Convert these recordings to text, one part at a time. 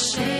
shame.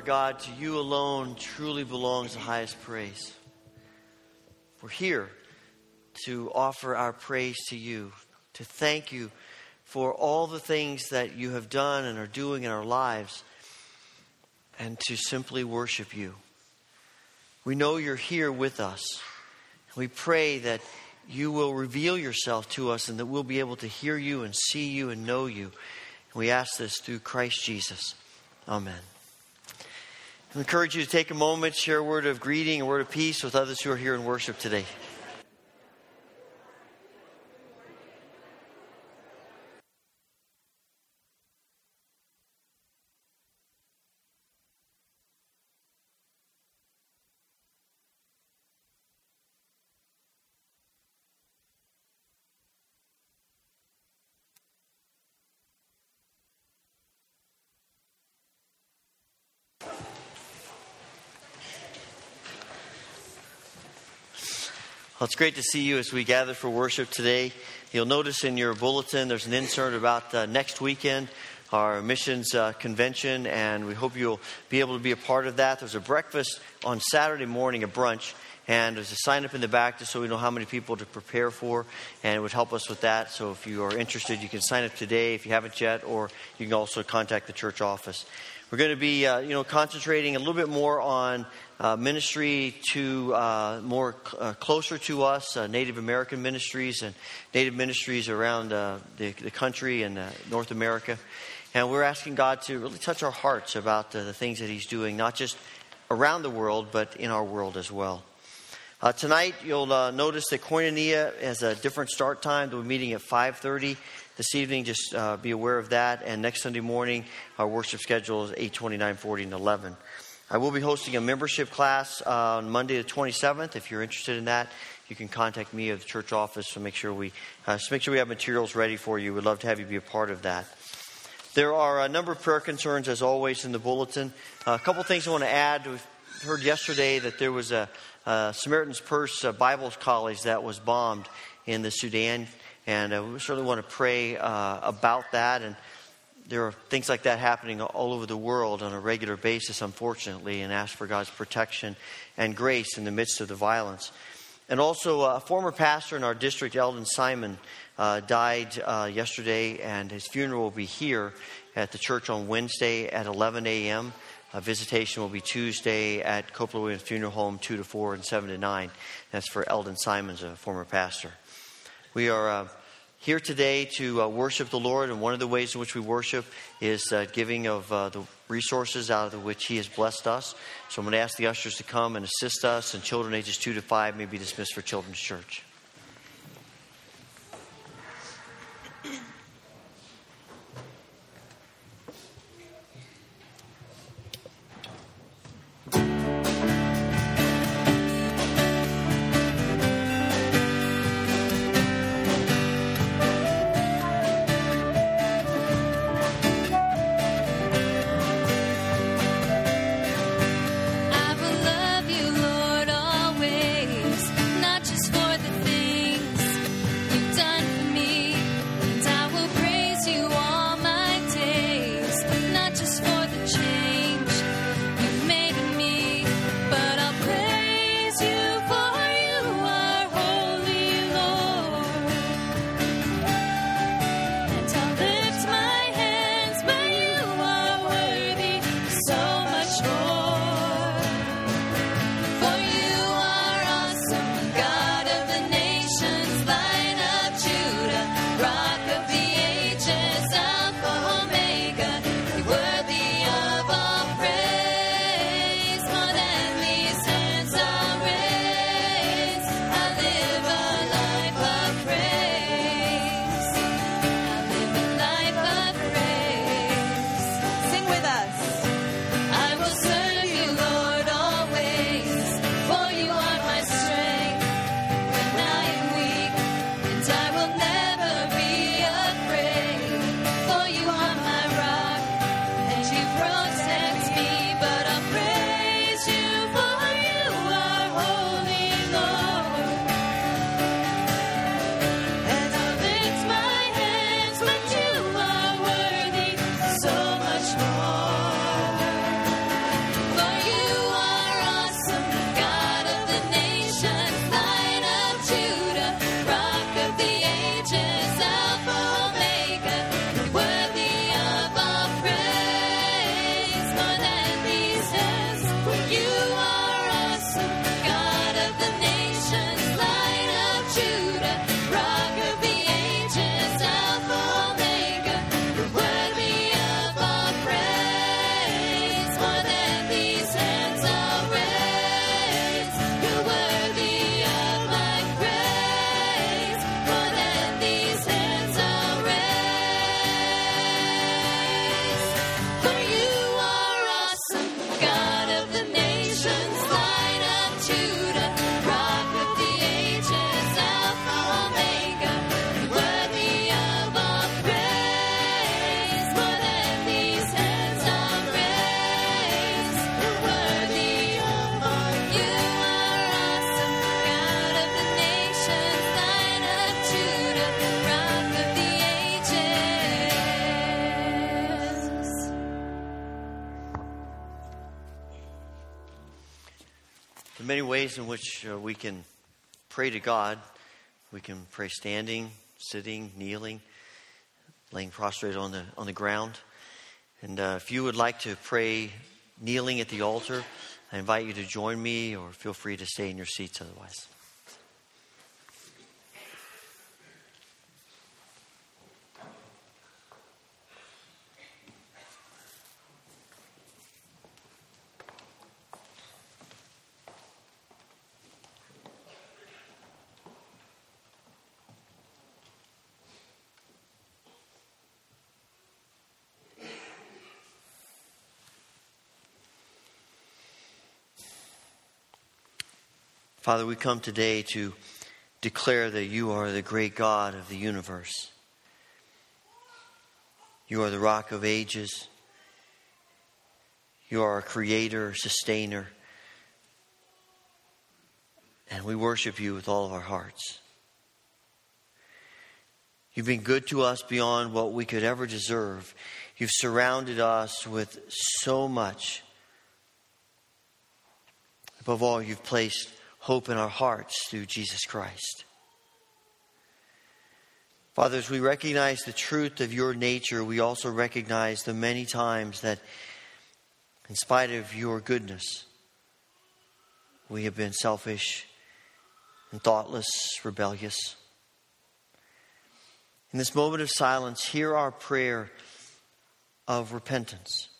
God, to you alone truly belongs the highest praise. We're here to offer our praise to you, to thank you for all the things that you have done and are doing in our lives, and to simply worship you. We know you're here with us. We pray that you will reveal yourself to us and that we'll be able to hear you and see you and know you. We ask this through Christ Jesus. Amen. I encourage you to take a moment, share a word of greeting, a word of peace with others who are here in worship today. Well, it's great to see you as we gather for worship today. You'll notice in your bulletin there's an insert about uh, next weekend, our missions uh, convention, and we hope you'll be able to be a part of that. There's a breakfast on Saturday morning, a brunch, and there's a sign up in the back just so we know how many people to prepare for, and it would help us with that. So if you are interested, you can sign up today if you haven't yet, or you can also contact the church office. We're going to be, uh, you know, concentrating a little bit more on uh, ministry to uh, more uh, closer to us, uh, Native American ministries and Native ministries around uh, the, the, country and North America. And we're asking God to really touch our hearts about the things that He's doing, not just around the world, but in our world as well. tonight, you'll notice that Koinonia has a different start time. We're meeting at 5:30 this evening. Just uh, be aware of that. And next Sunday morning, our worship schedule is 8, 29, 40, and 11. I will be hosting a membership class uh, on Monday the 27th. If you're interested in that, you can contact me at the church office to make sure we uh, make sure we have materials ready for you. We'd love to have you be a part of that. There are a number of prayer concerns, as always, in the bulletin. Uh, a couple things I want to add. We heard yesterday that there was a, a Samaritan's Purse Bible college that was bombed in the Sudan. And uh, we certainly want to pray uh, about that. And there are things like that happening all over the world on a regular basis, unfortunately, and ask for God's protection and grace in the midst of the violence. And also, uh, a former pastor in our district, Eldon Simon, uh, died uh, yesterday, and his funeral will be here at the church on Wednesday at 11 a.m. A visitation will be Tuesday at Copeland Williams Funeral Home, 2 to 4 and 7 to 9. That's for Eldon Simons, a former pastor. We are uh, here today to uh, worship the Lord, and one of the ways in which we worship is uh, giving of uh, the resources out of which He has blessed us. So I'm going to ask the ushers to come and assist us, and children ages 2 to 5 may be dismissed for Children's Church. Ways in which uh, we can pray to God. We can pray standing, sitting, kneeling, laying prostrate on the on the ground. And uh, if you would like to pray kneeling at the altar, I invite you to join me, or feel free to stay in your seats otherwise. Father, we come today to declare that you are the great God of the universe. You are the rock of ages. You are our creator, sustainer. And we worship you with all of our hearts. You've been good to us beyond what we could ever deserve. You've surrounded us with so much. Above all, you've placed hope in our hearts through Jesus Christ. Father, as we recognize the truth of your nature, we also recognize the many times that, in spite of your goodness, we have been selfish and thoughtless, rebellious. In this moment of silence, hear our prayer of repentance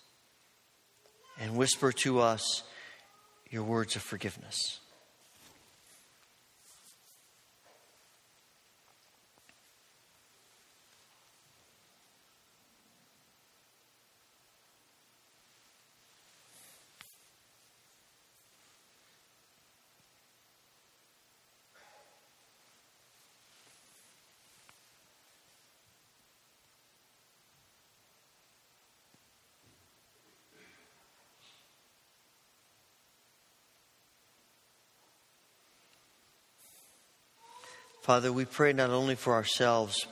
and whisper to us your words of forgiveness. Father, we pray not only for ourselves,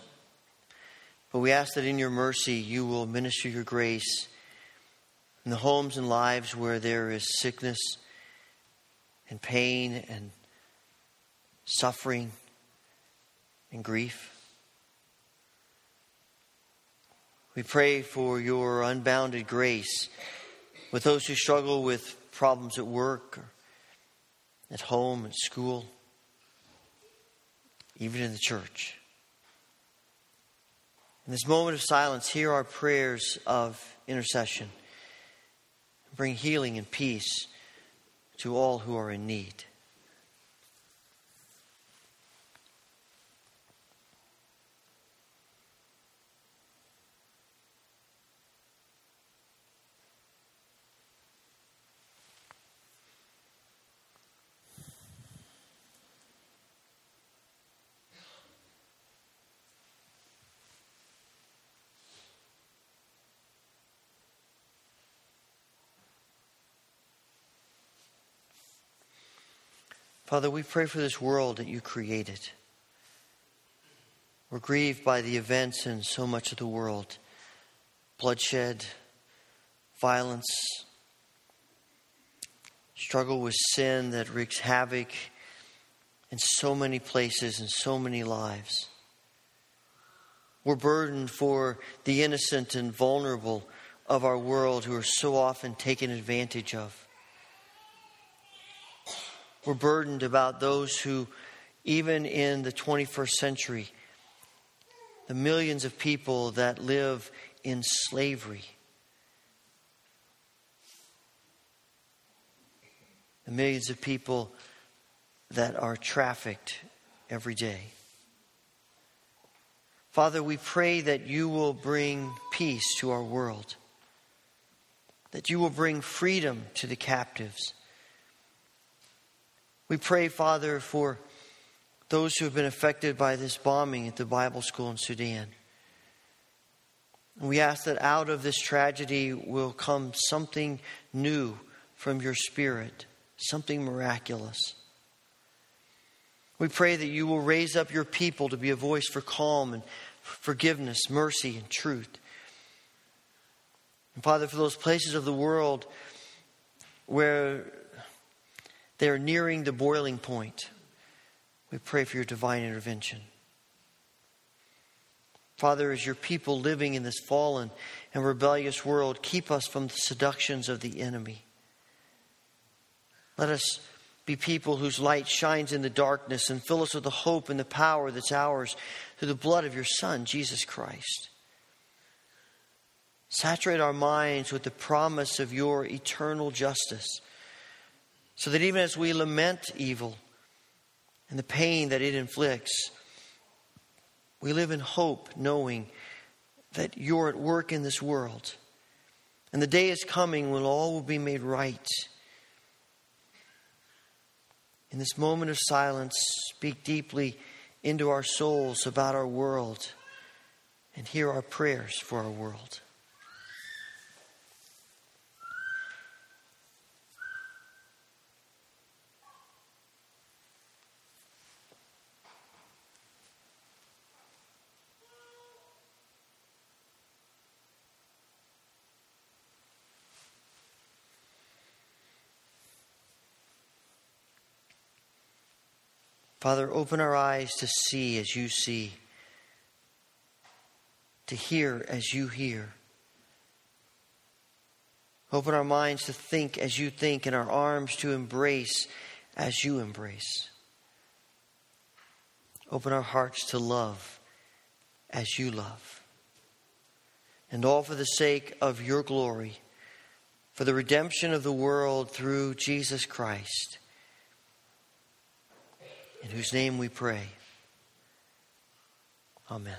but we ask that in your mercy you will minister your grace in the homes and lives where there is sickness and pain and suffering and grief. We pray for your unbounded grace with those who struggle with problems at work, or at home, at school even in the church. In this moment of silence, hear our prayers of intercession. Bring healing and peace to all who are in need. Father, we pray for this world that you created. We're grieved by the events in so much of the world bloodshed, violence, struggle with sin that wreaks havoc in so many places and so many lives. We're burdened for the innocent and vulnerable of our world who are so often taken advantage of. We're burdened about those who, even in the 21st century, the millions of people that live in slavery, the millions of people that are trafficked every day. Father, we pray that you will bring peace to our world, that you will bring freedom to the captives We pray, Father, for those who have been affected by this bombing at the Bible school in Sudan. We ask that out of this tragedy will come something new from your Spirit, something miraculous. We pray that you will raise up your people to be a voice for calm and forgiveness, mercy, and truth. And Father, for those places of the world where they're nearing the boiling point, we pray for your divine intervention. Father, as your people living in this fallen and rebellious world, keep us from the seductions of the enemy. Let us be people whose light shines in the darkness and fill us with the hope and the power that's ours through the blood of your Son, Jesus Christ. Saturate our minds with the promise of your eternal justice, so that even as we lament evil and the pain that it inflicts, we live in hope, knowing that you're at work in this world. And the day is coming when all will be made right. In this moment of silence, speak deeply into our souls about our world and hear our prayers for our world. Father, open our eyes to see as you see, to hear as you hear. Open our minds to think as you think, and our arms to embrace as you embrace. Open our hearts to love as you love. And all for the sake of your glory, for the redemption of the world through Jesus Christ in whose name we pray. Amen.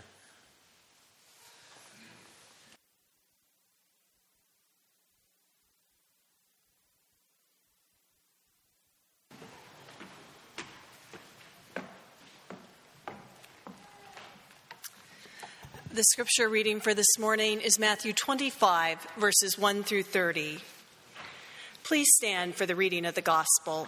The scripture reading for this morning is Matthew 25, verses 1 through 30. Please stand for the reading of the gospel.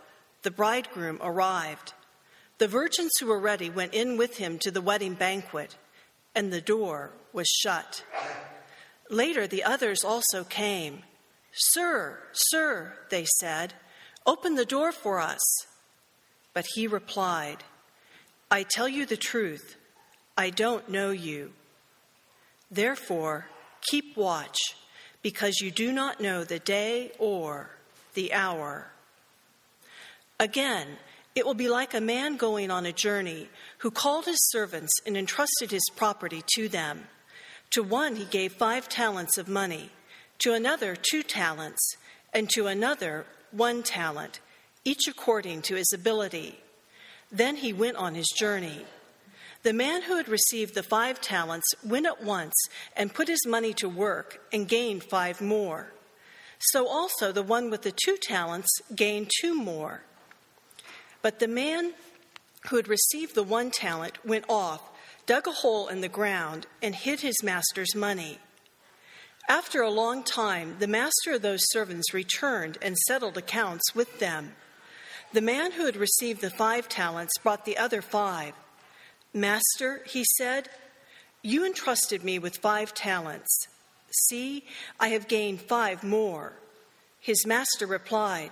the bridegroom arrived. The virgins who were ready went in with him to the wedding banquet, and the door was shut. Later, the others also came. Sir, sir, they said, open the door for us. But he replied, I tell you the truth, I don't know you. Therefore, keep watch, because you do not know the day or the hour. Again, it will be like a man going on a journey who called his servants and entrusted his property to them. To one he gave five talents of money, to another two talents, and to another one talent, each according to his ability. Then he went on his journey. The man who had received the five talents went at once and put his money to work and gained five more. So also the one with the two talents gained two more. But the man who had received the one talent went off, dug a hole in the ground, and hid his master's money. After a long time, the master of those servants returned and settled accounts with them. The man who had received the five talents brought the other five. Master, he said, you entrusted me with five talents. See, I have gained five more. His master replied,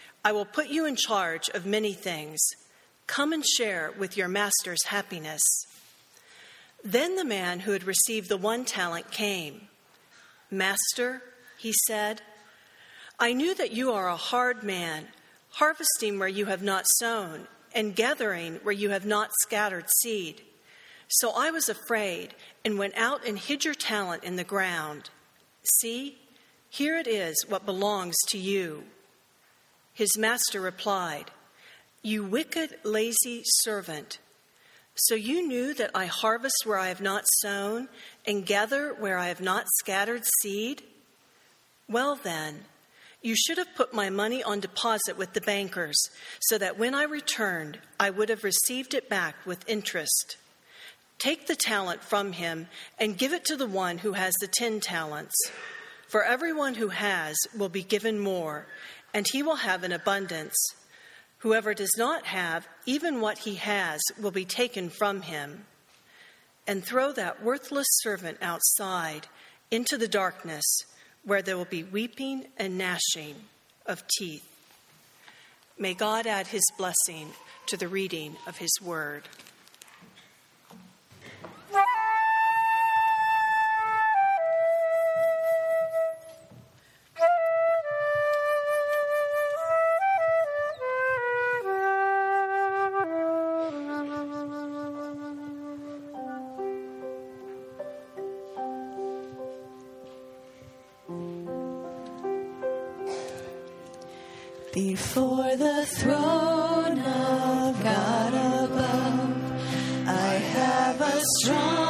I will put you in charge of many things. Come and share with your master's happiness. Then the man who had received the one talent came. Master, he said, I knew that you are a hard man, harvesting where you have not sown, and gathering where you have not scattered seed. So I was afraid and went out and hid your talent in the ground. See, here it is what belongs to you. His master replied, You wicked, lazy servant. So you knew that I harvest where I have not sown and gather where I have not scattered seed? Well, then, you should have put my money on deposit with the bankers, so that when I returned, I would have received it back with interest. Take the talent from him and give it to the one who has the ten talents. For everyone who has will be given more, and he will have an abundance. Whoever does not have, even what he has, will be taken from him. And throw that worthless servant outside into the darkness, where there will be weeping and gnashing of teeth. May God add his blessing to the reading of his word. Before the throne of God above, I have a strong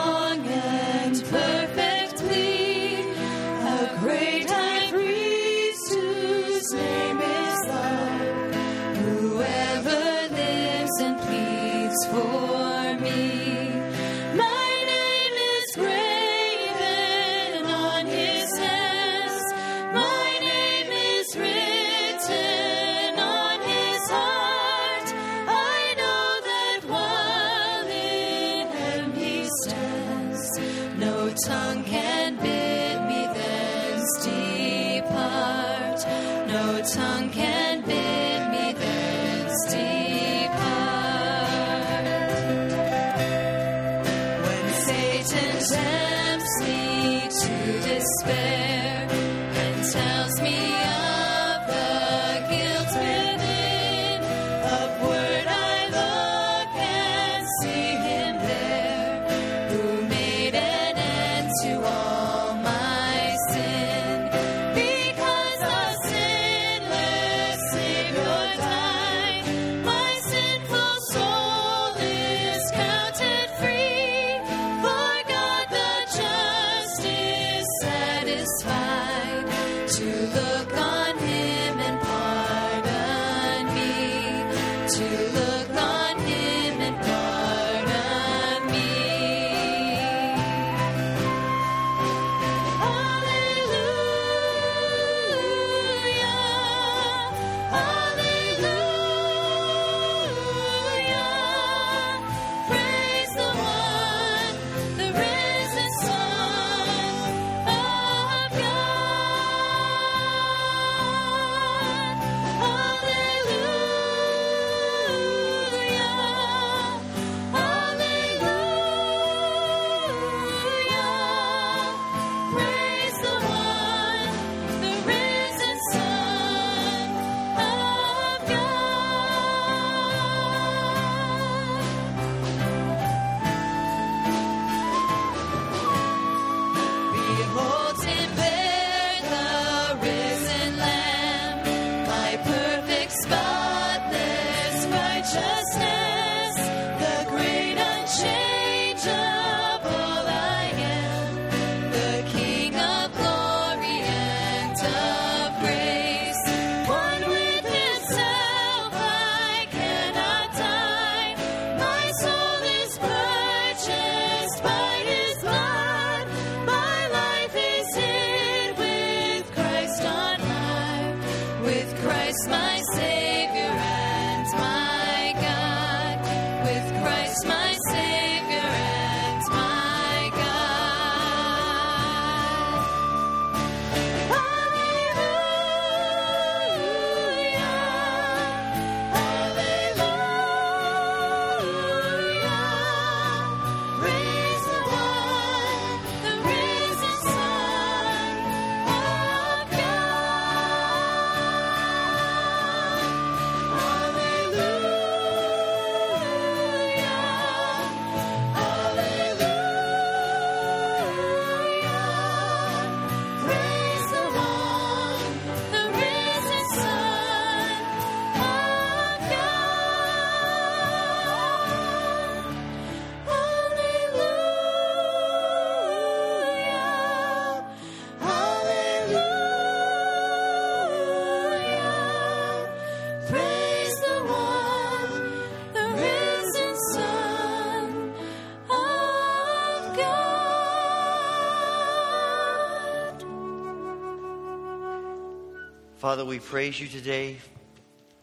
Father, we praise you today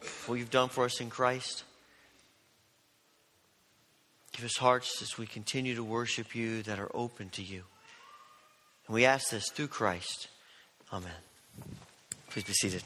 for what you've done for us in Christ. Give us hearts as we continue to worship you that are open to you. And we ask this through Christ. Amen. Please be seated.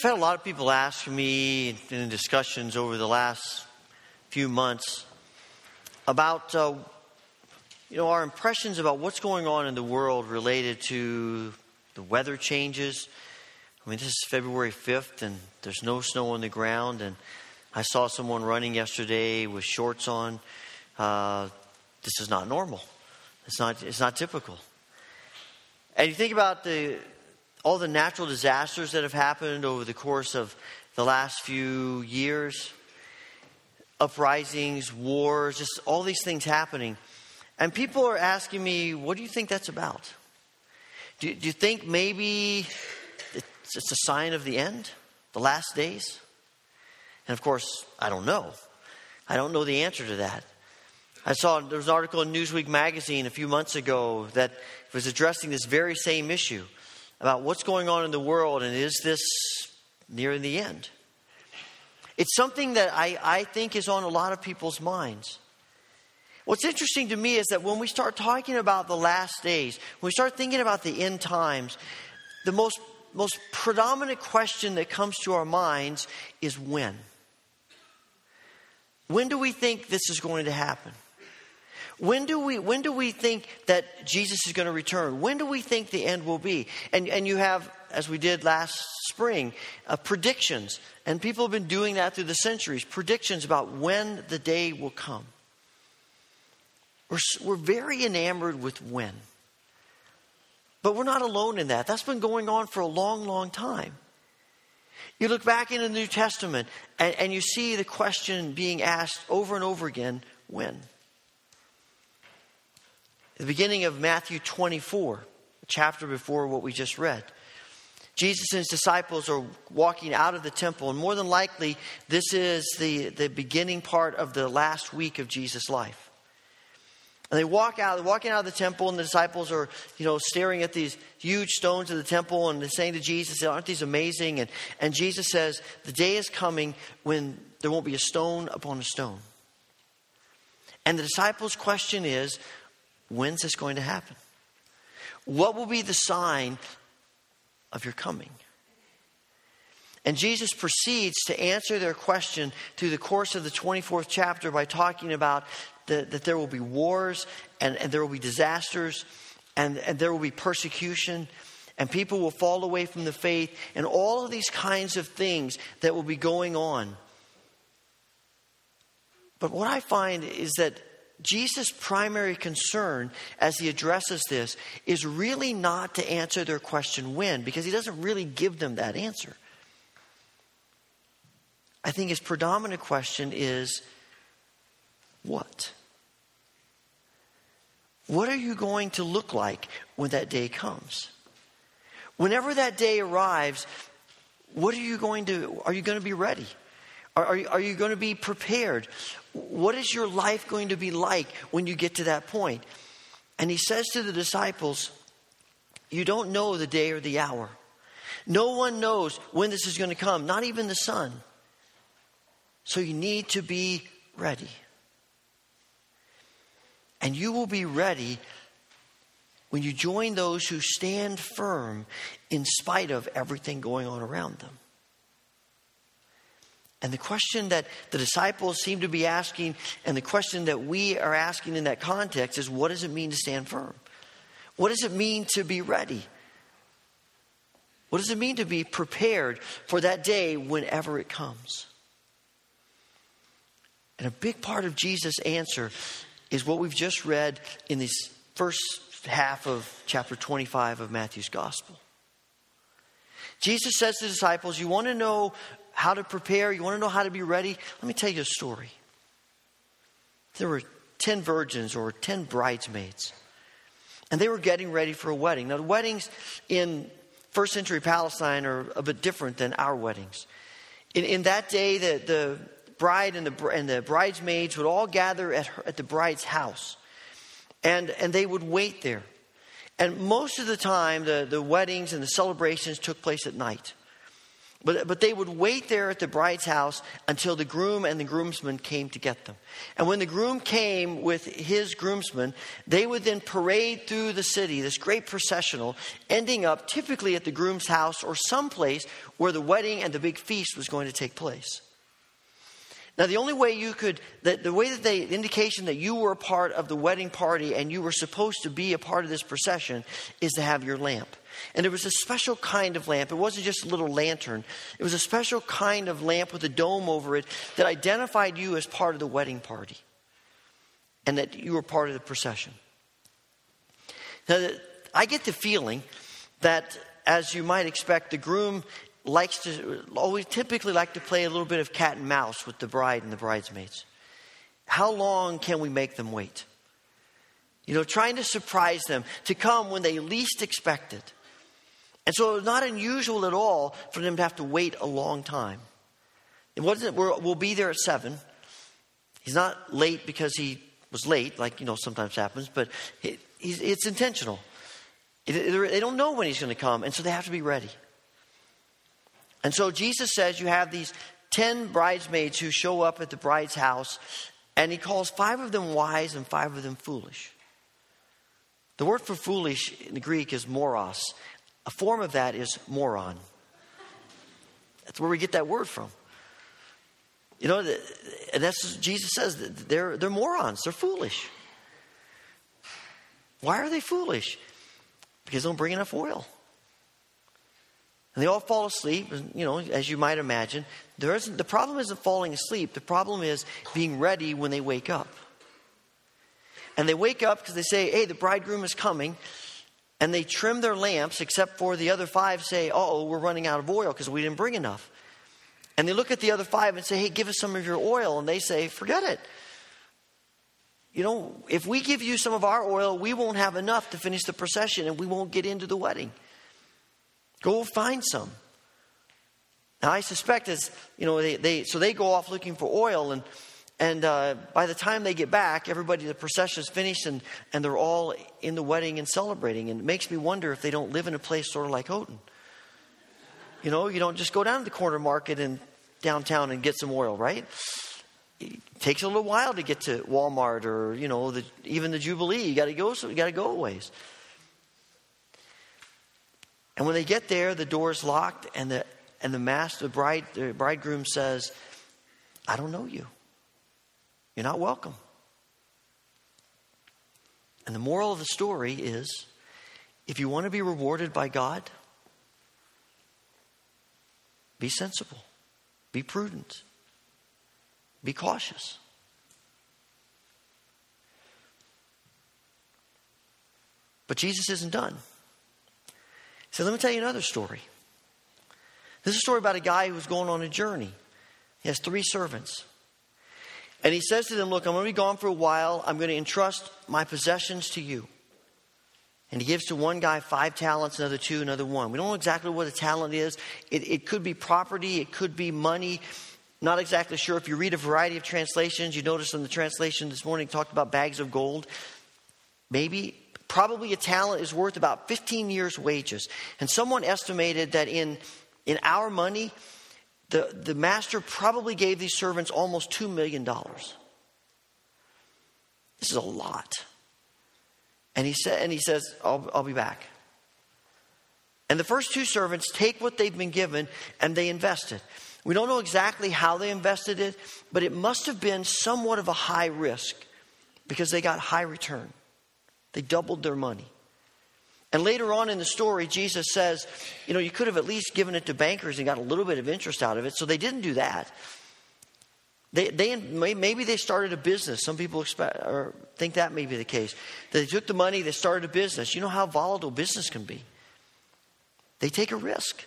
I've had a lot of people ask me in discussions over the last few months about uh, you know our impressions about what's going on in the world related to the weather changes. I mean, this is February 5th, and there's no snow on the ground, and I saw someone running yesterday with shorts on. Uh, this is not normal. It's not. It's not typical. And you think about the all the natural disasters that have happened over the course of the last few years uprisings, wars, just all these things happening. And people are asking me, what do you think that's about? Do, do you think maybe it's just a sign of the end, the last days? And of course, I don't know. I don't know the answer to that. I saw there was an article in Newsweek magazine a few months ago that was addressing this very same issue about what's going on in the world and is this nearing the end? It's something that I, I think is on a lot of people's minds. What's interesting to me is that when we start talking about the last days, when we start thinking about the end times, the most, most predominant question that comes to our minds is when? When do we think this is going to happen? When do we when do we think that Jesus is going to return? When do we think the end will be? And and you have as we did last spring uh, predictions and people have been doing that through the centuries predictions about when the day will come. We're we're very enamored with when. But we're not alone in that. That's been going on for a long long time. You look back in the New Testament and, and you see the question being asked over and over again when? The beginning of Matthew 24, a chapter before what we just read. Jesus and his disciples are walking out of the temple, and more than likely, this is the, the beginning part of the last week of Jesus' life. And they walk out, they're walking out of the temple, and the disciples are, you know, staring at these huge stones of the temple, and they're saying to Jesus, Aren't these amazing? And, and Jesus says, The day is coming when there won't be a stone upon a stone. And the disciples' question is, When's this going to happen? What will be the sign of your coming? And Jesus proceeds to answer their question through the course of the 24th chapter by talking about the, that there will be wars and, and there will be disasters and, and there will be persecution and people will fall away from the faith and all of these kinds of things that will be going on. But what I find is that Jesus' primary concern as he addresses this is really not to answer their question when, because he doesn't really give them that answer. I think his predominant question is what? What are you going to look like when that day comes? Whenever that day arrives, what are you going to are you going to be ready? Are, are, are you going to be prepared? What is your life going to be like when you get to that point? And he says to the disciples, You don't know the day or the hour. No one knows when this is going to come, not even the Son. So you need to be ready. And you will be ready when you join those who stand firm in spite of everything going on around them. And the question that the disciples seem to be asking, and the question that we are asking in that context, is what does it mean to stand firm? What does it mean to be ready? What does it mean to be prepared for that day whenever it comes? And a big part of Jesus' answer is what we've just read in this first half of chapter 25 of Matthew's gospel. Jesus says to the disciples, You want to know how to prepare, you want to know how to be ready, let me tell you a story. There were 10 virgins or 10 bridesmaids. And they were getting ready for a wedding. Now, the weddings in first century Palestine are a bit different than our weddings. In, in that day, the, the bride and the, and the bridesmaids would all gather at, her, at the bride's house. And, and they would wait there. And most of the time, the, the weddings and the celebrations took place at night. But, but they would wait there at the bride's house until the groom and the groomsmen came to get them. And when the groom came with his groomsmen, they would then parade through the city, this great processional, ending up typically at the groom's house or someplace where the wedding and the big feast was going to take place. Now, the only way you could, the, the way that they, the indication that you were a part of the wedding party and you were supposed to be a part of this procession is to have your lamp. And there was a special kind of lamp. It wasn't just a little lantern, it was a special kind of lamp with a dome over it that identified you as part of the wedding party and that you were part of the procession. Now, I get the feeling that, as you might expect, the groom likes to always typically like to play a little bit of cat and mouse with the bride and the bridesmaids. How long can we make them wait? You know, trying to surprise them to come when they least expect it. And so it's not unusual at all for them to have to wait a long time. It wasn't, we will be there at seven. He's not late because he was late, like, you know, sometimes happens, but it's intentional. they don't know when he's going to come, and so they have to be ready. And so Jesus says you have these 10 bridesmaids who show up at the bride's house, and he calls five of them wise and five of them foolish. The word for foolish in the Greek is moros, a form of that is moron. That's where we get that word from. You know, and that's Jesus says they're, they're morons, they're foolish. Why are they foolish? Because they don't bring enough oil. And they all fall asleep, you know, as you might imagine. There isn't, the problem isn't falling asleep, the problem is being ready when they wake up. And they wake up because they say, hey, the bridegroom is coming and they trim their lamps, except for the other five say, uh oh, we're running out of oil because we didn't bring enough. And they look at the other five and say, hey, give us some of your oil. And they say, forget it. You know, if we give you some of our oil, we won't have enough to finish the procession and we won't get into the wedding. Go find some. Now, I suspect as, you know, they, they so they go off looking for oil and and uh, by the time they get back, everybody, the procession is finished and, and they're all in the wedding and celebrating. And it makes me wonder if they don't live in a place sort of like Houghton. You know, you don't just go down to the corner market in downtown and get some oil, right? It takes a little while to get to Walmart or, you know, the, even the Jubilee. You got to go, so you got to go a ways. And when they get there, the door is locked, and the and the master, the bride, the bridegroom says, "I don't know you." You're not welcome. And the moral of the story is if you want to be rewarded by God, be sensible, be prudent, be cautious. But Jesus isn't done. So let me tell you another story. This is a story about a guy who was going on a journey. He has three servants. And he says to them, Look, I'm going to be gone for a while. I'm going to entrust my possessions to you. And he gives to one guy five talents, another two, another one. We don't know exactly what a talent is. It, it could be property, it could be money. Not exactly sure. If you read a variety of translations, you notice in the translation this morning talked about bags of gold. Maybe, probably a talent is worth about 15 years' wages. And someone estimated that in, in our money, the, the master probably gave these servants almost $2 million. This is a lot. And he, said, and he says, I'll, I'll be back. And the first two servants take what they've been given and they invest it. We don't know exactly how they invested it, but it must have been somewhat of a high risk because they got high return. They doubled their money. And later on in the story, Jesus says, you know, you could have at least given it to bankers and got a little bit of interest out of it. So they didn't do that. They, they, maybe they started a business. Some people expect, or think that may be the case. They took the money, they started a business. You know how volatile business can be. They take a risk.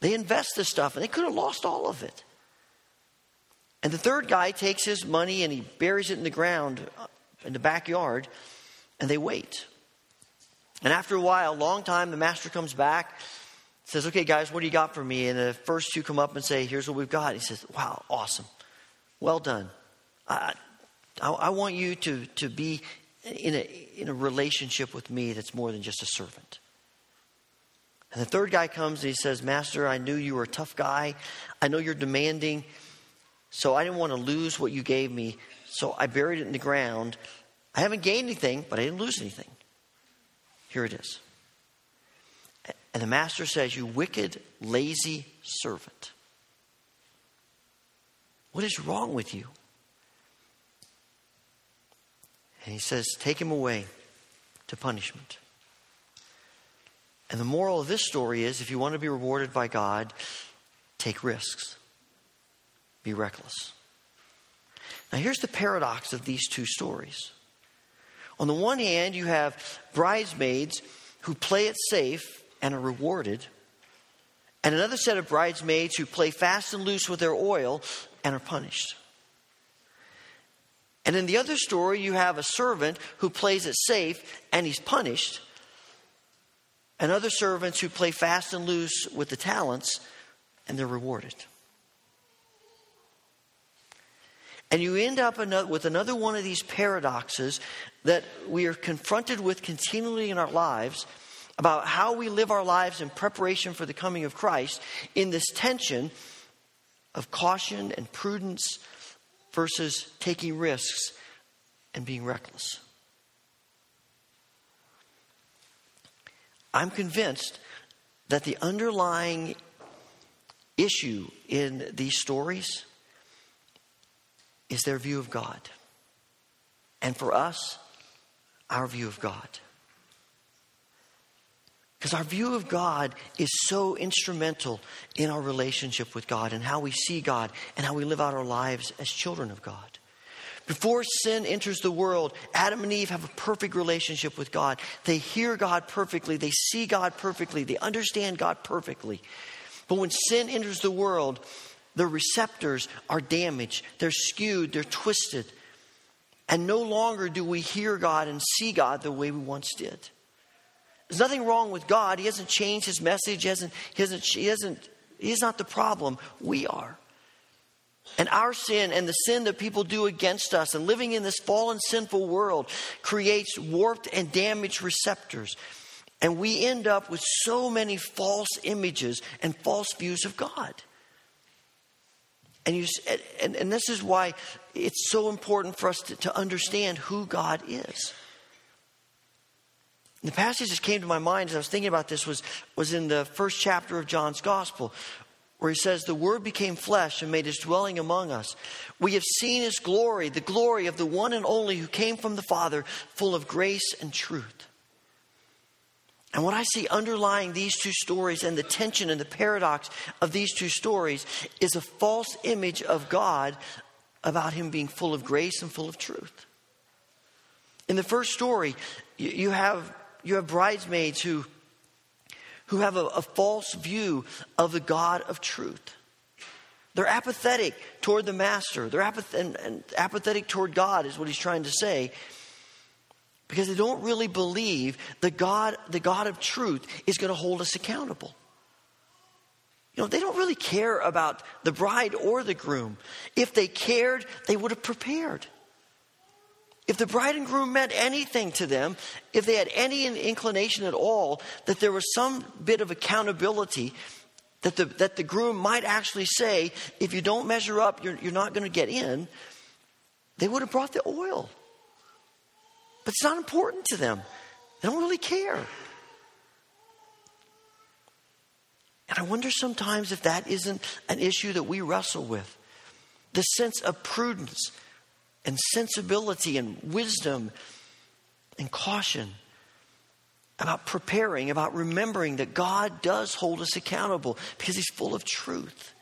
They invest this stuff, and they could have lost all of it. And the third guy takes his money and he buries it in the ground uh, in the backyard, and they wait. And after a while, a long time, the master comes back, says, Okay, guys, what do you got for me? And the first two come up and say, Here's what we've got. He says, Wow, awesome. Well done. I, I, I want you to, to be in a, in a relationship with me that's more than just a servant. And the third guy comes and he says, Master, I knew you were a tough guy. I know you're demanding. So I didn't want to lose what you gave me. So I buried it in the ground. I haven't gained anything, but I didn't lose anything. Here it is. And the master says, You wicked, lazy servant. What is wrong with you? And he says, Take him away to punishment. And the moral of this story is if you want to be rewarded by God, take risks, be reckless. Now, here's the paradox of these two stories. On the one hand, you have bridesmaids who play it safe and are rewarded, and another set of bridesmaids who play fast and loose with their oil and are punished. And in the other story, you have a servant who plays it safe and he's punished, and other servants who play fast and loose with the talents and they're rewarded. And you end up with another one of these paradoxes that we are confronted with continually in our lives about how we live our lives in preparation for the coming of Christ in this tension of caution and prudence versus taking risks and being reckless. I'm convinced that the underlying issue in these stories is their view of God. And for us, our view of God. Because our view of God is so instrumental in our relationship with God and how we see God and how we live out our lives as children of God. Before sin enters the world, Adam and Eve have a perfect relationship with God. They hear God perfectly, they see God perfectly, they understand God perfectly. But when sin enters the world, their receptors are damaged, they're skewed, they're twisted. And no longer do we hear God and see God the way we once did. There's nothing wrong with God. He hasn't changed his message, he hasn't, he hasn't, he hasn't, he's not the problem. We are. And our sin and the sin that people do against us and living in this fallen, sinful world creates warped and damaged receptors. And we end up with so many false images and false views of God. And, you, and, and this is why it's so important for us to, to understand who God is. The passage that came to my mind as I was thinking about this was, was in the first chapter of John's Gospel, where he says, The Word became flesh and made his dwelling among us. We have seen his glory, the glory of the one and only who came from the Father, full of grace and truth. And what I see underlying these two stories and the tension and the paradox of these two stories is a false image of God about him being full of grace and full of truth. In the first story, you have, you have bridesmaids who who have a, a false view of the God of truth. They're apathetic toward the master. They're apath- and, and apathetic toward God, is what he's trying to say. Because they don't really believe the God, the God of truth is going to hold us accountable. You know, they don't really care about the bride or the groom. If they cared, they would have prepared. If the bride and groom meant anything to them, if they had any inclination at all that there was some bit of accountability, that the, that the groom might actually say, if you don't measure up, you're, you're not going to get in, they would have brought the oil. But it's not important to them. They don't really care. And I wonder sometimes if that isn't an issue that we wrestle with. The sense of prudence and sensibility and wisdom and caution about preparing, about remembering that God does hold us accountable because He's full of truth.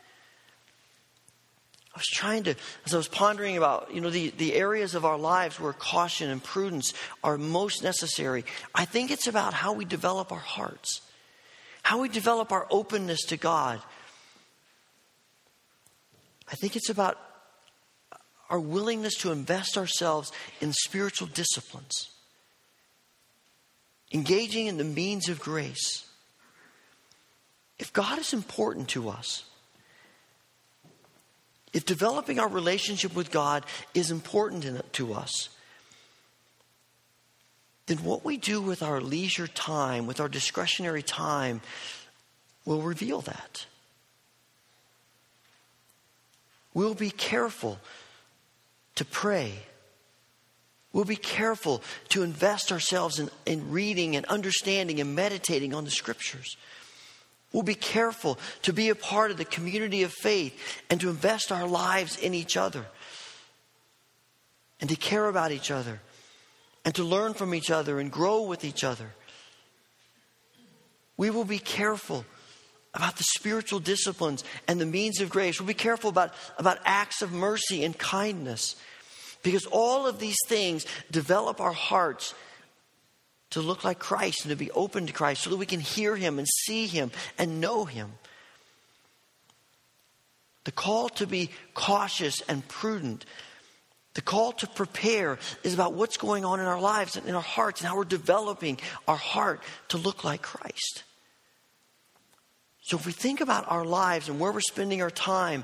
I was trying to, as I was pondering about, you know, the, the areas of our lives where caution and prudence are most necessary, I think it's about how we develop our hearts, how we develop our openness to God. I think it's about our willingness to invest ourselves in spiritual disciplines. engaging in the means of grace. If God is important to us, if developing our relationship with God is important to us, then what we do with our leisure time, with our discretionary time, will reveal that. We'll be careful to pray. We'll be careful to invest ourselves in, in reading and understanding and meditating on the scriptures. We'll be careful to be a part of the community of faith and to invest our lives in each other and to care about each other and to learn from each other and grow with each other. We will be careful about the spiritual disciplines and the means of grace. We'll be careful about, about acts of mercy and kindness because all of these things develop our hearts to look like Christ and to be open to Christ so that we can hear Him and see Him and know Him. The call to be cautious and prudent, the call to prepare is about what's going on in our lives and in our hearts and how we're developing our heart to look like Christ. So if we think about our lives and where we're spending our time,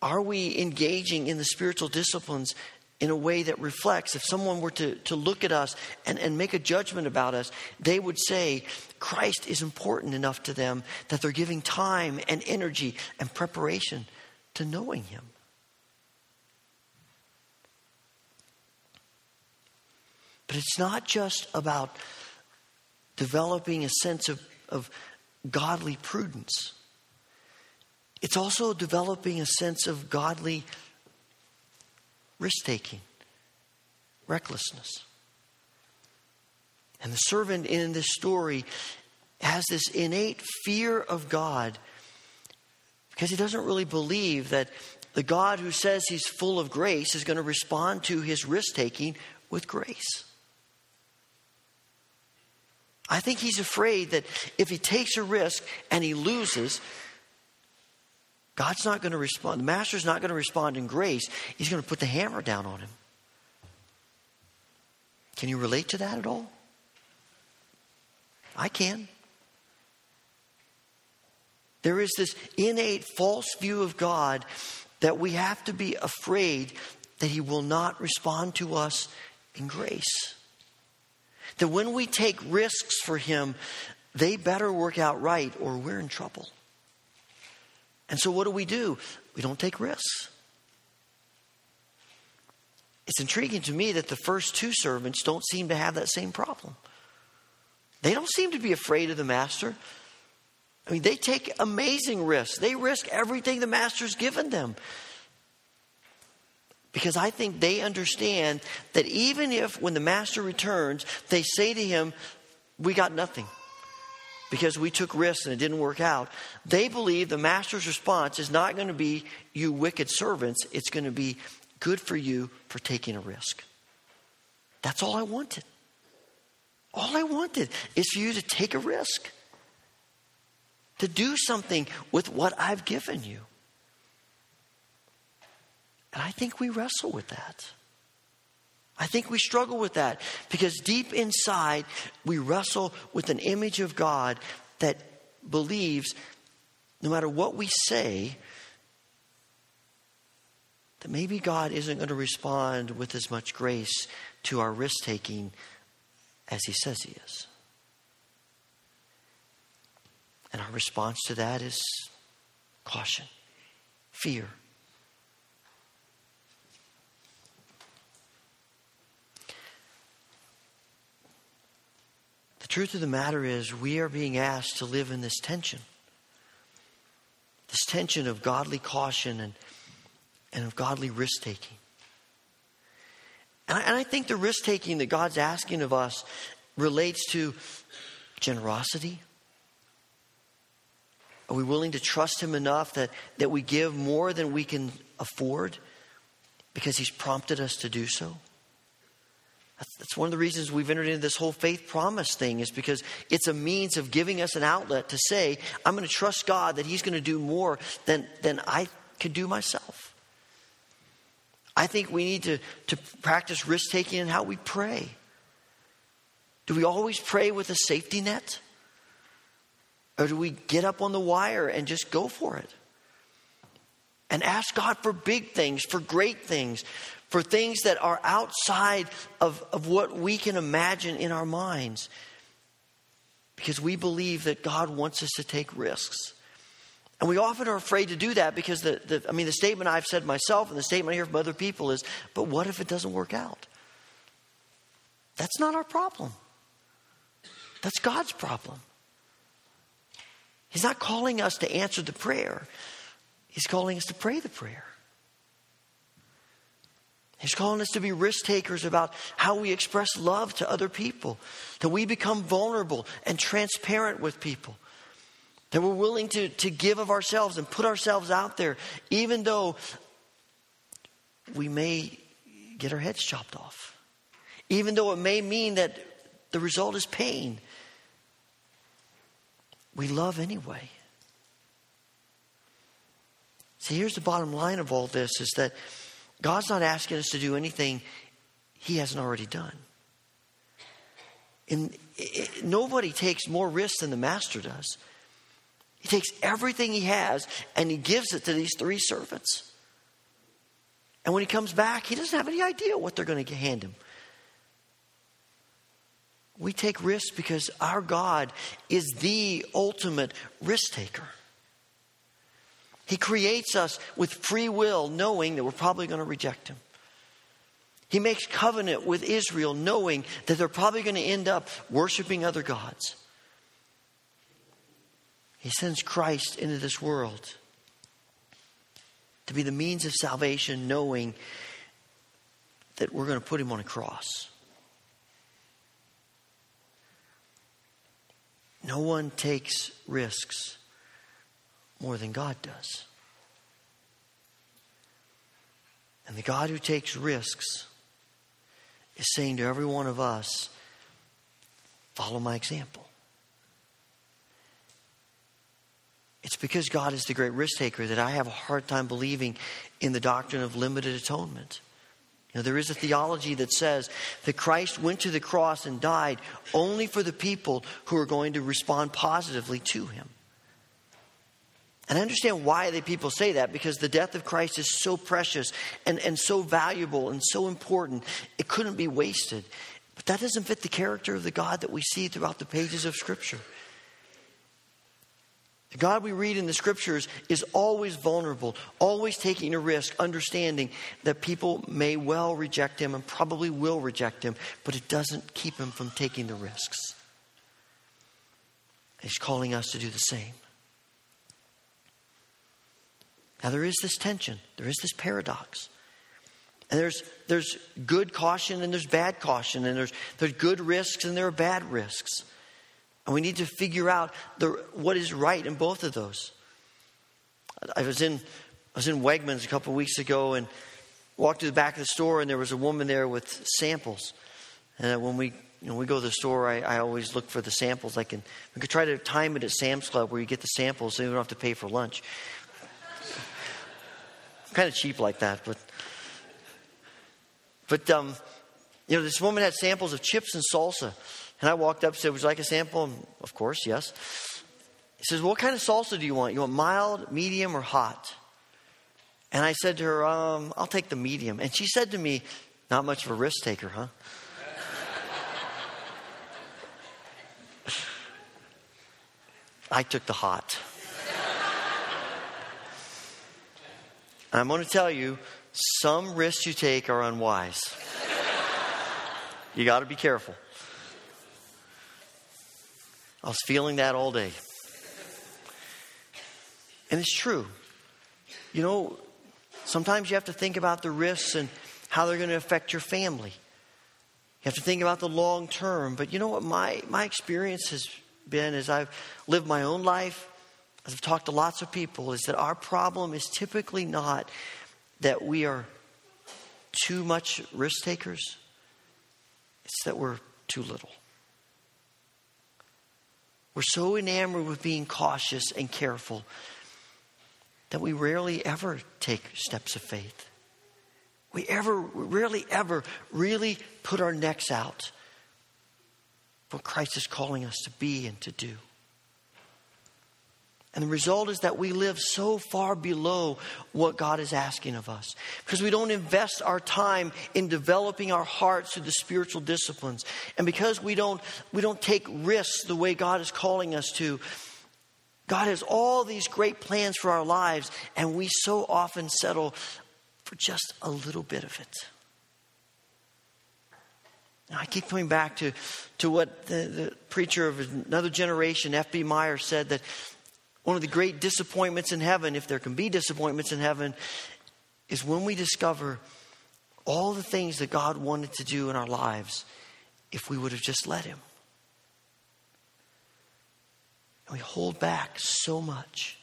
are we engaging in the spiritual disciplines in a way that reflects, if someone were to, to look at us and, and make a judgment about us, they would say Christ is important enough to them that they're giving time and energy and preparation to knowing Him. But it's not just about developing a sense of, of godly prudence. It's also developing a sense of godly risk taking, recklessness. And the servant in this story has this innate fear of God because he doesn't really believe that the God who says he's full of grace is going to respond to his risk taking with grace. I think he's afraid that if he takes a risk and he loses, God's not going to respond. The master's not going to respond in grace. He's going to put the hammer down on him. Can you relate to that at all? I can. There is this innate false view of God that we have to be afraid that He will not respond to us in grace. That when we take risks for Him, they better work out right or we're in trouble. And so, what do we do? We don't take risks. It's intriguing to me that the first two servants don't seem to have that same problem. They don't seem to be afraid of the master. I mean, they take amazing risks. They risk everything the master's given them. Because I think they understand that even if, when the master returns, they say to him, We got nothing because we took risks and it didn't work out. They believe the master's response is not going to be, you wicked servants. It's going to be, good for you for taking a risk. That's all I wanted. All I wanted is for you to take a risk, to do something with what I've given you. And I think we wrestle with that. I think we struggle with that because deep inside, we wrestle with an image of God that believes no matter what we say, that maybe God isn't going to respond with as much grace to our risk taking as He says He is. And our response to that is caution, fear. Truth of the matter is, we are being asked to live in this tension this tension of godly caution and, and of godly risk taking. And I, and I think the risk taking that God's asking of us relates to generosity. Are we willing to trust Him enough that, that we give more than we can afford because He's prompted us to do so? That's, one of the reasons we've entered into this whole faith promise thing, is because it's a means of giving us an outlet to say, I'm going to trust God that He's going to do more than, than I could do myself. I think we need to, to practice risk taking in how we pray. Do we always pray with a safety net? Or do we get up on the wire and just go for it? And ask God for big things, for great things, for things that are outside of, of what we can imagine in our minds. Because we believe that God wants us to take risks. And we often are afraid to do that because the, the I mean the statement I've said myself and the statement I hear from other people is, but what if it doesn't work out? That's not our problem. That's God's problem. He's not calling us to answer the prayer. He's calling us to pray the prayer. He's calling us to be risk takers about how we express love to other people, that we become vulnerable and transparent with people, that we're willing to, to give of ourselves and put ourselves out there, even though we may get our heads chopped off, even though it may mean that the result is pain. We love anyway. See, here's the bottom line of all this is that God's not asking us to do anything He hasn't already done. And it, nobody takes more risks than the Master does. He takes everything He has and He gives it to these three servants. And when He comes back, He doesn't have any idea what they're going to hand Him. We take risks because our God is the ultimate risk taker. He creates us with free will, knowing that we're probably going to reject Him. He makes covenant with Israel, knowing that they're probably going to end up worshiping other gods. He sends Christ into this world to be the means of salvation, knowing that we're going to put Him on a cross. No one takes risks more than God does. And the God who takes risks is saying to every one of us, follow my example. It's because God is the great risk taker that I have a hard time believing in the doctrine of limited atonement. You know, there is a theology that says that Christ went to the cross and died only for the people who are going to respond positively to him. And I understand why the people say that because the death of Christ is so precious and, and so valuable and so important, it couldn't be wasted. But that doesn't fit the character of the God that we see throughout the pages of Scripture. The God we read in the Scriptures is always vulnerable, always taking a risk, understanding that people may well reject Him and probably will reject Him, but it doesn't keep Him from taking the risks. He's calling us to do the same. Now, there is this tension, there is this paradox. And there's, there's good caution and there's bad caution, and there's, there's good risks and there are bad risks. And we need to figure out the, what is right in both of those. I was in, I was in Wegmans a couple of weeks ago and walked to the back of the store, and there was a woman there with samples. And when we, know, we go to the store, I, I always look for the samples. I can, we could try to time it at Sam's Club where you get the samples so you don't have to pay for lunch kind of cheap like that, but but um, you know, this woman had samples of chips and salsa, and I walked up and said, "Would you like a sample?" And of course, yes. He says, "What kind of salsa do you want? You want mild, medium, or hot?" And I said to her, um, "I'll take the medium." And she said to me, "Not much of a risk taker, huh?" I took the hot. I'm going to tell you, some risks you take are unwise. you got to be careful. I was feeling that all day. And it's true. You know, sometimes you have to think about the risks and how they're going to affect your family. You have to think about the long term. But you know what my, my experience has been as I've lived my own life as I've talked to lots of people, is that our problem is typically not that we are too much risk takers, it's that we're too little. We're so enamored with being cautious and careful that we rarely ever take steps of faith. We ever, rarely ever really put our necks out what Christ is calling us to be and to do. And the result is that we live so far below what God is asking of us because we don't invest our time in developing our hearts through the spiritual disciplines. And because we don't, we don't take risks the way God is calling us to, God has all these great plans for our lives, and we so often settle for just a little bit of it. I keep coming back to, to what the, the preacher of another generation, F.B. Meyer, said that one of the great disappointments in heaven, if there can be disappointments in heaven, is when we discover all the things that God wanted to do in our lives if we would have just let Him. And we hold back so much.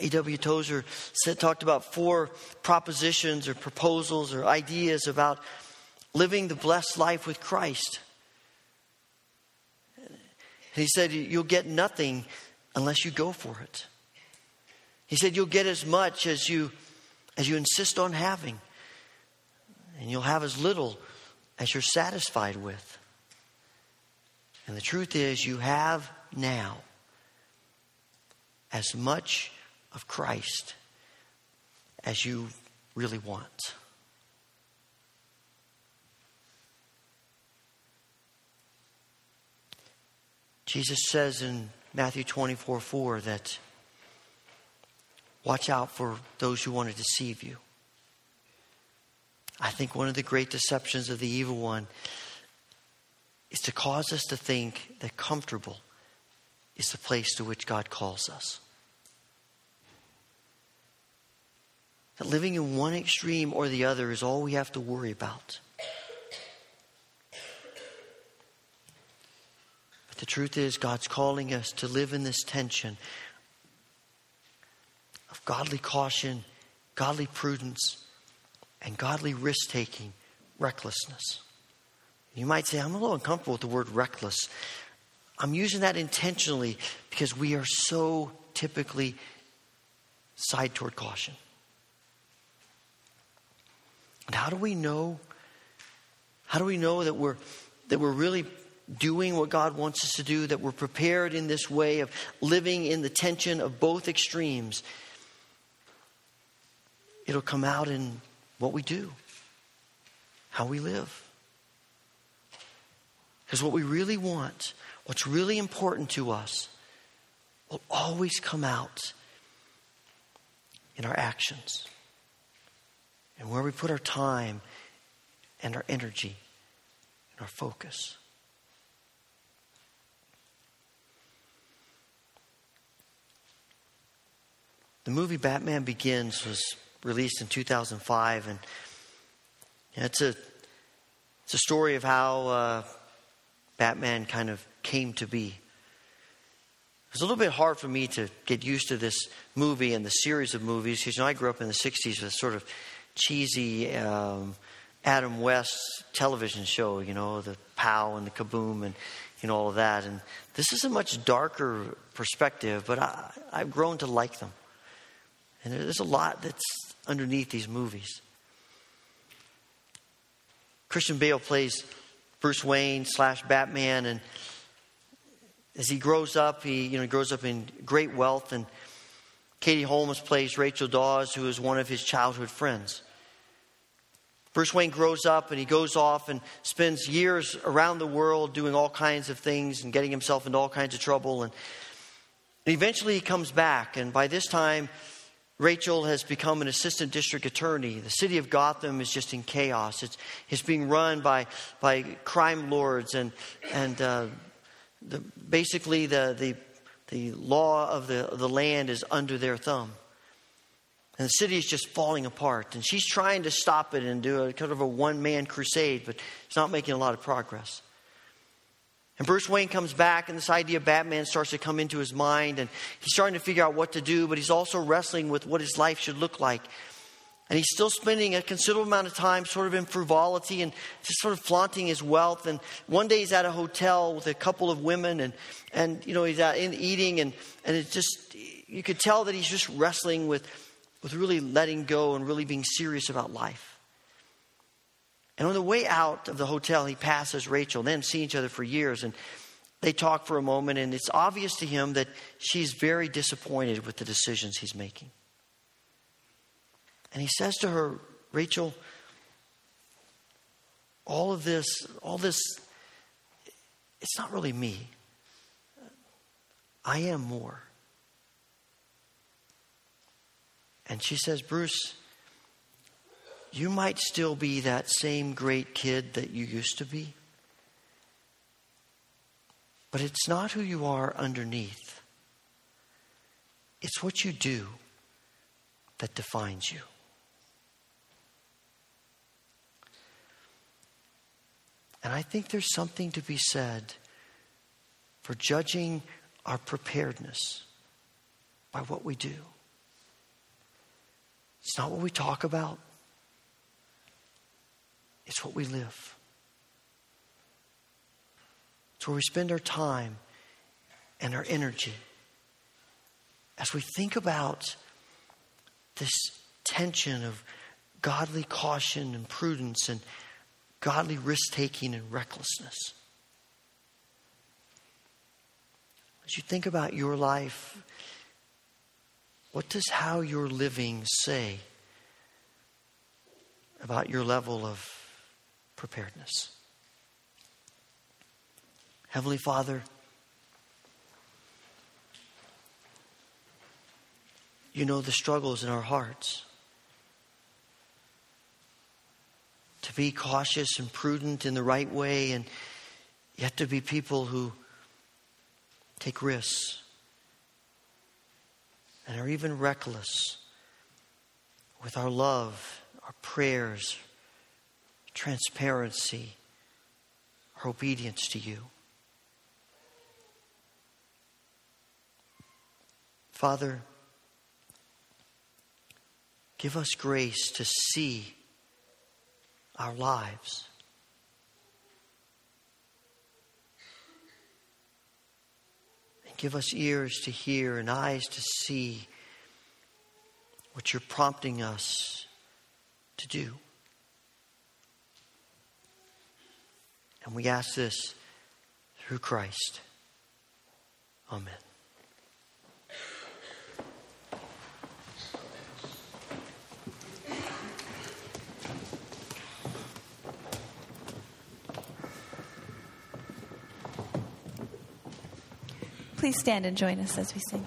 A.W. Tozer said, talked about four propositions or proposals or ideas about living the blessed life with Christ. He said, You'll get nothing unless you go for it. He said, You'll get as much as you, as you insist on having, and you'll have as little as you're satisfied with. And the truth is, you have now as much of Christ as you really want. Jesus says in Matthew 24 4 that watch out for those who want to deceive you. I think one of the great deceptions of the evil one is to cause us to think that comfortable is the place to which God calls us. That living in one extreme or the other is all we have to worry about. The truth is, God's calling us to live in this tension of godly caution, godly prudence, and godly risk taking, recklessness. You might say, I'm a little uncomfortable with the word reckless. I'm using that intentionally because we are so typically side toward caution. And how do we know? How do we know that we're that we're really doing what God wants us to do, that we're prepared in this way of living in the tension of both extremes? It'll come out in what we do, how we live. Because what we really want, what's really important to us, will always come out in our actions and where we put our time and our energy and our focus. The movie Batman Begins was released in 2005, and it's a it's a story of how uh, Batman kind of came to be. It was a little bit hard for me to get used to this movie and the series of movies because you know I grew up in the '60s with sort of cheesy um, Adam West television show, you know, the pow and the kaboom and you know all of that. And this is a much darker perspective, but I, I've grown to like them. And there's a lot that's underneath these movies. Christian Bale plays Bruce Wayne slash Batman, and as he grows up, he you know grows up in great wealth, and Katie Holmes plays Rachel Dawes, who is one of his childhood friends. Bruce Wayne grows up and he goes off and spends years around the world doing all kinds of things and getting himself into all kinds of trouble. And eventually he comes back, and by this time, Rachel has become an assistant district attorney. The city of Gotham is just in chaos. It's, it's being run by, by crime lords, and, and uh, the, basically, the, the, the law of the, the land is under their thumb. And the city is just falling apart. And she's trying to stop it and do a kind of a one man crusade, but it's not making a lot of progress. And Bruce Wayne comes back, and this idea of Batman starts to come into his mind, and he's starting to figure out what to do, but he's also wrestling with what his life should look like. And he's still spending a considerable amount of time sort of in frivolity and just sort of flaunting his wealth. And one day he's at a hotel with a couple of women, and, and you know, he's out in eating, and, and it's just, you could tell that he's just wrestling with, with really letting go and really being serious about life. And on the way out of the hotel, he passes Rachel, They haven't seen each other for years. And they talk for a moment, and it's obvious to him that she's very disappointed with the decisions he's making. And he says to her, Rachel, all of this, all this, it's not really me. I am more. And she says, Bruce, you might still be that same great kid that you used to be, but it's not who you are underneath. It's what you do that defines you. And I think there's something to be said for judging our preparedness by what we do. It's not what we talk about, it's what we live. It's where we spend our time and our energy. As we think about this tension of godly caution and prudence and godly risk taking and recklessness. As you think about your life, what does how you're living say about your level of preparedness? Heavenly Father, you know the struggles in our hearts. To be cautious and prudent in the right way, and yet to be people who take risks and are even reckless with our love, our prayers, transparency, our obedience to you. Father, give us grace to see our lives. And give us ears to hear and eyes to see what you're prompting us to do. And we ask this through Christ. Amen. Please stand and join us as we sing.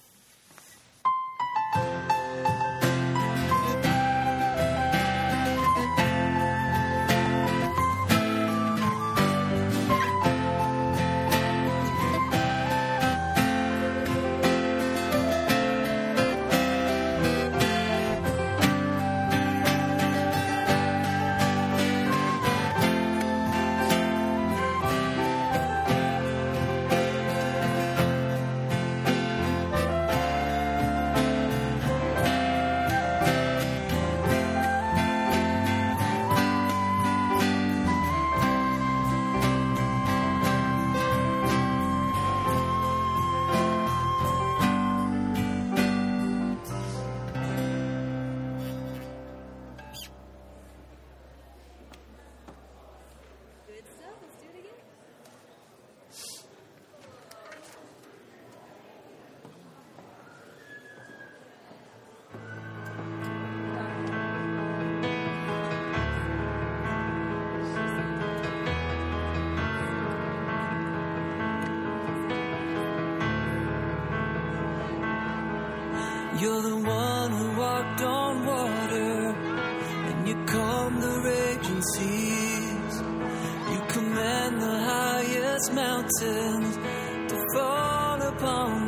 You're the one who walked on water, and you calm the raging seas. You command the highest mountains to fall upon